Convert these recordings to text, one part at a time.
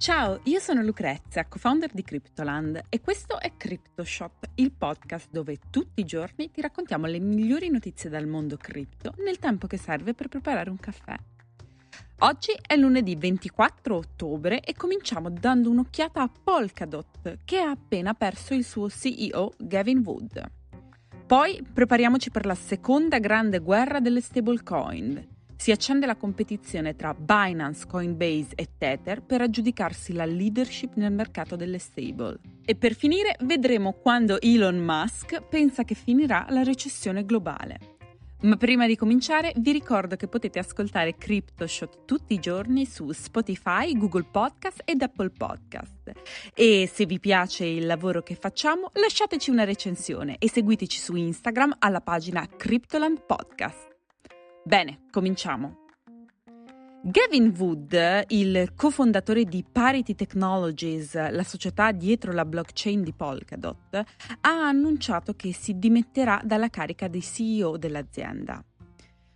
Ciao, io sono Lucrezia, co-founder di Cryptoland e questo è CryptoShop, il podcast dove tutti i giorni ti raccontiamo le migliori notizie dal mondo cripto nel tempo che serve per preparare un caffè. Oggi è lunedì 24 ottobre e cominciamo dando un'occhiata a Polkadot che ha appena perso il suo CEO Gavin Wood. Poi prepariamoci per la seconda grande guerra delle stablecoin si accende la competizione tra Binance, Coinbase e Tether per aggiudicarsi la leadership nel mercato delle stable. E per finire vedremo quando Elon Musk pensa che finirà la recessione globale. Ma prima di cominciare vi ricordo che potete ascoltare CryptoShot tutti i giorni su Spotify, Google Podcast ed Apple Podcast. E se vi piace il lavoro che facciamo, lasciateci una recensione e seguiteci su Instagram alla pagina Cryptoland Podcast. Bene, cominciamo. Gavin Wood, il cofondatore di Parity Technologies, la società dietro la blockchain di Polkadot, ha annunciato che si dimetterà dalla carica di CEO dell'azienda.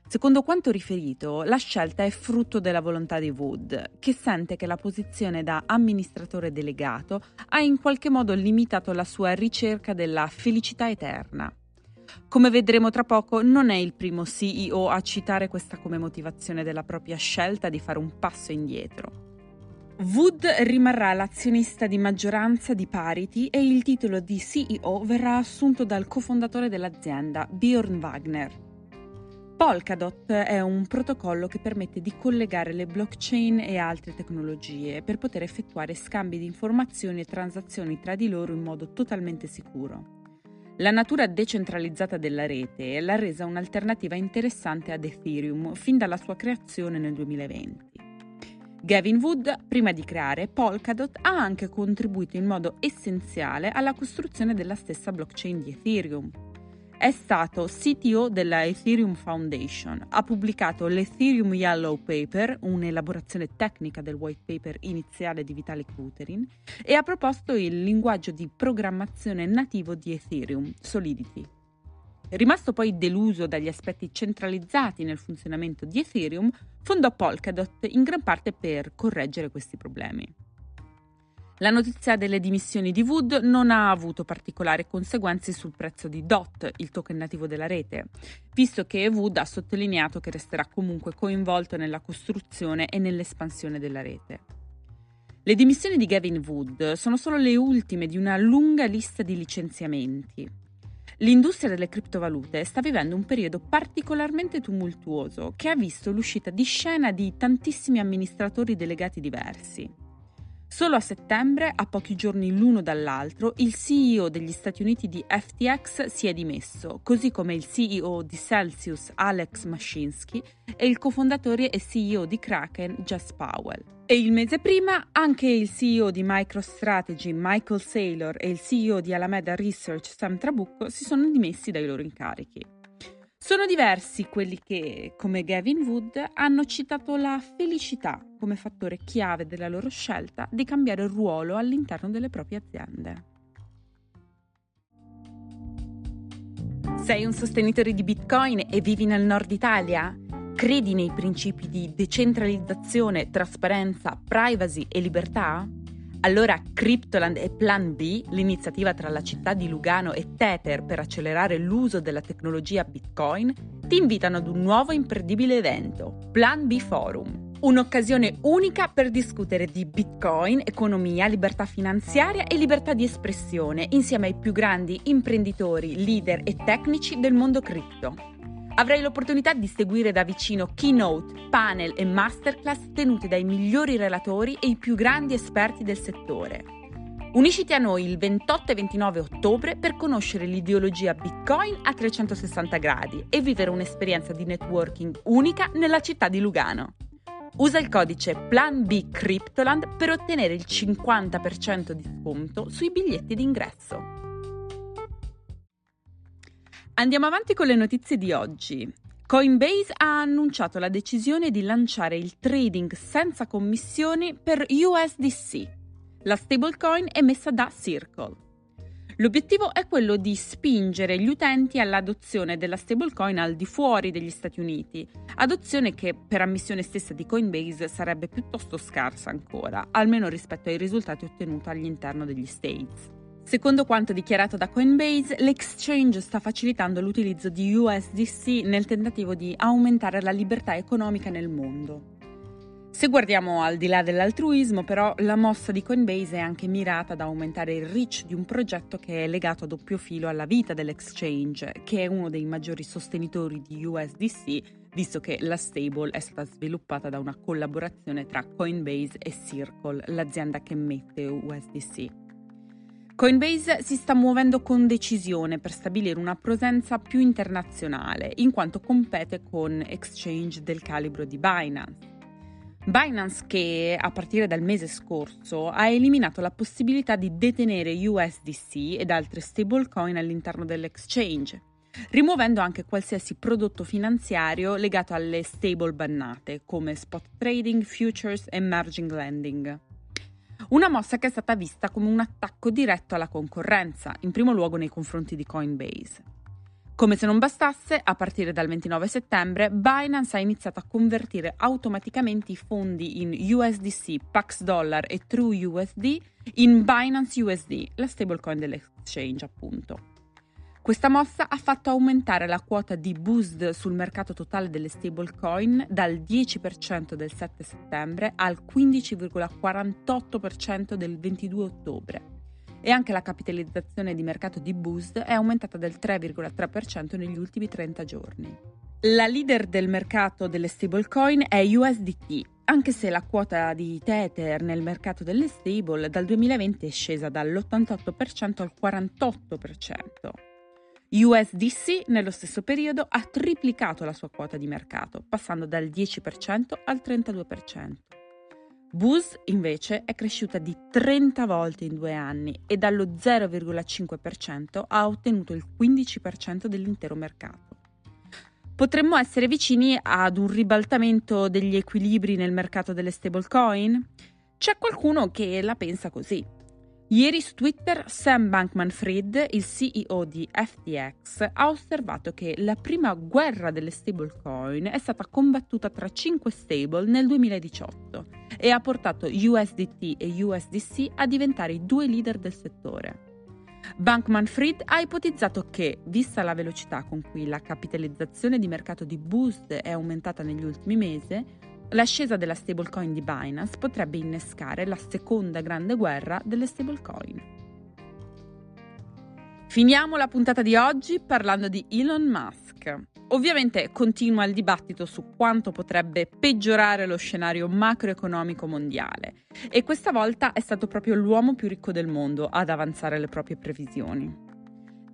Secondo quanto riferito, la scelta è frutto della volontà di Wood, che sente che la posizione da amministratore delegato ha in qualche modo limitato la sua ricerca della felicità eterna. Come vedremo tra poco, non è il primo CEO a citare questa come motivazione della propria scelta di fare un passo indietro. Wood rimarrà l'azionista di maggioranza di Parity e il titolo di CEO verrà assunto dal cofondatore dell'azienda, Bjorn Wagner. Polkadot è un protocollo che permette di collegare le blockchain e altre tecnologie per poter effettuare scambi di informazioni e transazioni tra di loro in modo totalmente sicuro. La natura decentralizzata della rete l'ha resa un'alternativa interessante ad Ethereum fin dalla sua creazione nel 2020. Gavin Wood, prima di creare Polkadot, ha anche contribuito in modo essenziale alla costruzione della stessa blockchain di Ethereum, è stato CTO della Ethereum Foundation, ha pubblicato l'Ethereum Yellow Paper, un'elaborazione tecnica del white paper iniziale di Vitalik Buterin, e ha proposto il linguaggio di programmazione nativo di Ethereum, Solidity. Rimasto poi deluso dagli aspetti centralizzati nel funzionamento di Ethereum, fondò Polkadot in gran parte per correggere questi problemi. La notizia delle dimissioni di Wood non ha avuto particolari conseguenze sul prezzo di DOT, il token nativo della rete, visto che Wood ha sottolineato che resterà comunque coinvolto nella costruzione e nell'espansione della rete. Le dimissioni di Gavin Wood sono solo le ultime di una lunga lista di licenziamenti. L'industria delle criptovalute sta vivendo un periodo particolarmente tumultuoso che ha visto l'uscita di scena di tantissimi amministratori delegati diversi. Solo a settembre, a pochi giorni l'uno dall'altro, il CEO degli Stati Uniti di FTX si è dimesso, così come il CEO di Celsius Alex Mashinsky e il cofondatore e CEO di Kraken Jess Powell. E il mese prima anche il CEO di MicroStrategy Michael Saylor e il CEO di Alameda Research Sam Trabucco si sono dimessi dai loro incarichi. Sono diversi quelli che, come Gavin Wood, hanno citato la felicità come fattore chiave della loro scelta di cambiare ruolo all'interno delle proprie aziende. Sei un sostenitore di Bitcoin e vivi nel nord Italia? Credi nei principi di decentralizzazione, trasparenza, privacy e libertà? Allora Cryptoland e Plan B, l'iniziativa tra la città di Lugano e Tether per accelerare l'uso della tecnologia Bitcoin, ti invitano ad un nuovo imperdibile evento, Plan B Forum. Un'occasione unica per discutere di Bitcoin, economia, libertà finanziaria e libertà di espressione insieme ai più grandi imprenditori, leader e tecnici del mondo cripto. Avrai l'opportunità di seguire da vicino keynote, panel e masterclass tenuti dai migliori relatori e i più grandi esperti del settore. Unisciti a noi il 28 e 29 ottobre per conoscere l'ideologia Bitcoin a 360 gradi e vivere un'esperienza di networking unica nella città di Lugano. Usa il codice Plan B Cryptoland per ottenere il 50% di sconto sui biglietti d'ingresso. Andiamo avanti con le notizie di oggi. Coinbase ha annunciato la decisione di lanciare il trading senza commissioni per USDC. La stablecoin emessa da Circle. L'obiettivo è quello di spingere gli utenti all'adozione della stablecoin al di fuori degli Stati Uniti, adozione che per ammissione stessa di Coinbase sarebbe piuttosto scarsa ancora, almeno rispetto ai risultati ottenuti all'interno degli States. Secondo quanto dichiarato da Coinbase, l'exchange sta facilitando l'utilizzo di USDC nel tentativo di aumentare la libertà economica nel mondo. Se guardiamo al di là dell'altruismo, però, la mossa di Coinbase è anche mirata ad aumentare il reach di un progetto che è legato a doppio filo alla vita dell'exchange, che è uno dei maggiori sostenitori di USDC, visto che la stable è stata sviluppata da una collaborazione tra Coinbase e Circle, l'azienda che emette USDC. Coinbase si sta muovendo con decisione per stabilire una presenza più internazionale, in quanto compete con exchange del calibro di Binance. Binance che a partire dal mese scorso ha eliminato la possibilità di detenere USDC ed altre stablecoin all'interno dell'exchange, rimuovendo anche qualsiasi prodotto finanziario legato alle stable bannate come spot trading, futures e emerging lending. Una mossa che è stata vista come un attacco diretto alla concorrenza, in primo luogo nei confronti di Coinbase. Come se non bastasse, a partire dal 29 settembre, Binance ha iniziato a convertire automaticamente i fondi in USDC, Pax Dollar e True USD in Binance USD, la stablecoin dell'exchange appunto. Questa mossa ha fatto aumentare la quota di boost sul mercato totale delle stablecoin dal 10% del 7 settembre al 15,48% del 22 ottobre e anche la capitalizzazione di mercato di Boost è aumentata del 3,3% negli ultimi 30 giorni. La leader del mercato delle stablecoin è USDT, anche se la quota di Tether nel mercato delle stable dal 2020 è scesa dall'88% al 48%. USDC nello stesso periodo ha triplicato la sua quota di mercato, passando dal 10% al 32%. Booz invece è cresciuta di 30 volte in due anni e dallo 0,5% ha ottenuto il 15% dell'intero mercato. Potremmo essere vicini ad un ribaltamento degli equilibri nel mercato delle stablecoin? C'è qualcuno che la pensa così. Ieri su Twitter Sam Bankman-Fried, il CEO di FTX, ha osservato che la prima guerra delle stablecoin è stata combattuta tra cinque stable nel 2018 e ha portato USDT e USDC a diventare i due leader del settore. Bankman-Fried ha ipotizzato che, vista la velocità con cui la capitalizzazione di mercato di Boost è aumentata negli ultimi mesi, L'ascesa della stablecoin di Binance potrebbe innescare la seconda grande guerra delle stablecoin. Finiamo la puntata di oggi parlando di Elon Musk. Ovviamente continua il dibattito su quanto potrebbe peggiorare lo scenario macroeconomico mondiale e questa volta è stato proprio l'uomo più ricco del mondo ad avanzare le proprie previsioni.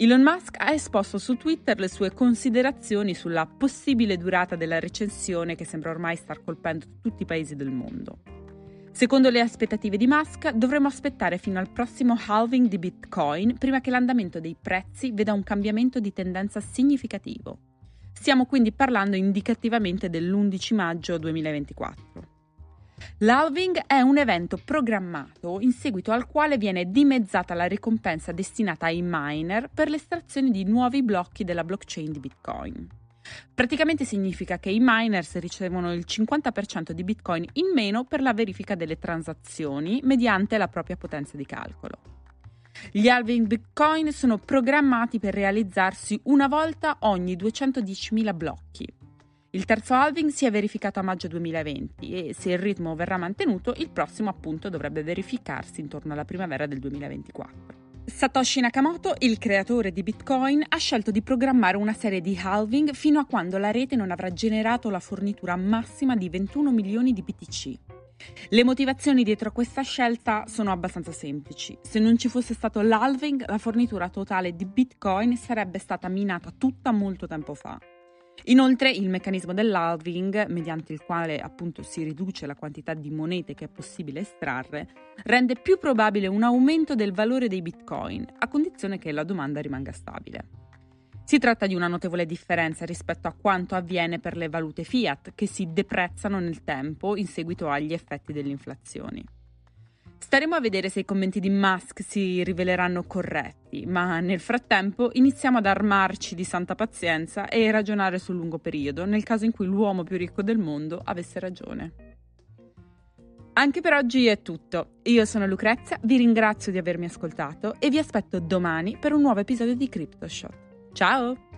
Elon Musk ha esposto su Twitter le sue considerazioni sulla possibile durata della recessione che sembra ormai star colpendo tutti i paesi del mondo. Secondo le aspettative di Musk, dovremo aspettare fino al prossimo halving di Bitcoin prima che l'andamento dei prezzi veda un cambiamento di tendenza significativo. Stiamo quindi parlando indicativamente dell'11 maggio 2024. L'halving è un evento programmato in seguito al quale viene dimezzata la ricompensa destinata ai miner per l'estrazione di nuovi blocchi della blockchain di Bitcoin. Praticamente significa che i miners ricevono il 50% di Bitcoin in meno per la verifica delle transazioni mediante la propria potenza di calcolo. Gli halving Bitcoin sono programmati per realizzarsi una volta ogni 210.000 blocchi. Il terzo halving si è verificato a maggio 2020 e se il ritmo verrà mantenuto, il prossimo appunto dovrebbe verificarsi intorno alla primavera del 2024. Satoshi Nakamoto, il creatore di Bitcoin, ha scelto di programmare una serie di halving fino a quando la rete non avrà generato la fornitura massima di 21 milioni di BTC. Le motivazioni dietro a questa scelta sono abbastanza semplici. Se non ci fosse stato l'halving, la fornitura totale di Bitcoin sarebbe stata minata tutta molto tempo fa. Inoltre il meccanismo dell'halving, mediante il quale appunto si riduce la quantità di monete che è possibile estrarre, rende più probabile un aumento del valore dei bitcoin, a condizione che la domanda rimanga stabile. Si tratta di una notevole differenza rispetto a quanto avviene per le valute fiat, che si deprezzano nel tempo in seguito agli effetti dell'inflazione. Staremo a vedere se i commenti di Musk si riveleranno corretti, ma nel frattempo iniziamo ad armarci di santa pazienza e ragionare sul lungo periodo, nel caso in cui l'uomo più ricco del mondo avesse ragione. Anche per oggi è tutto. Io sono Lucrezia, vi ringrazio di avermi ascoltato e vi aspetto domani per un nuovo episodio di CryptoShot. Ciao!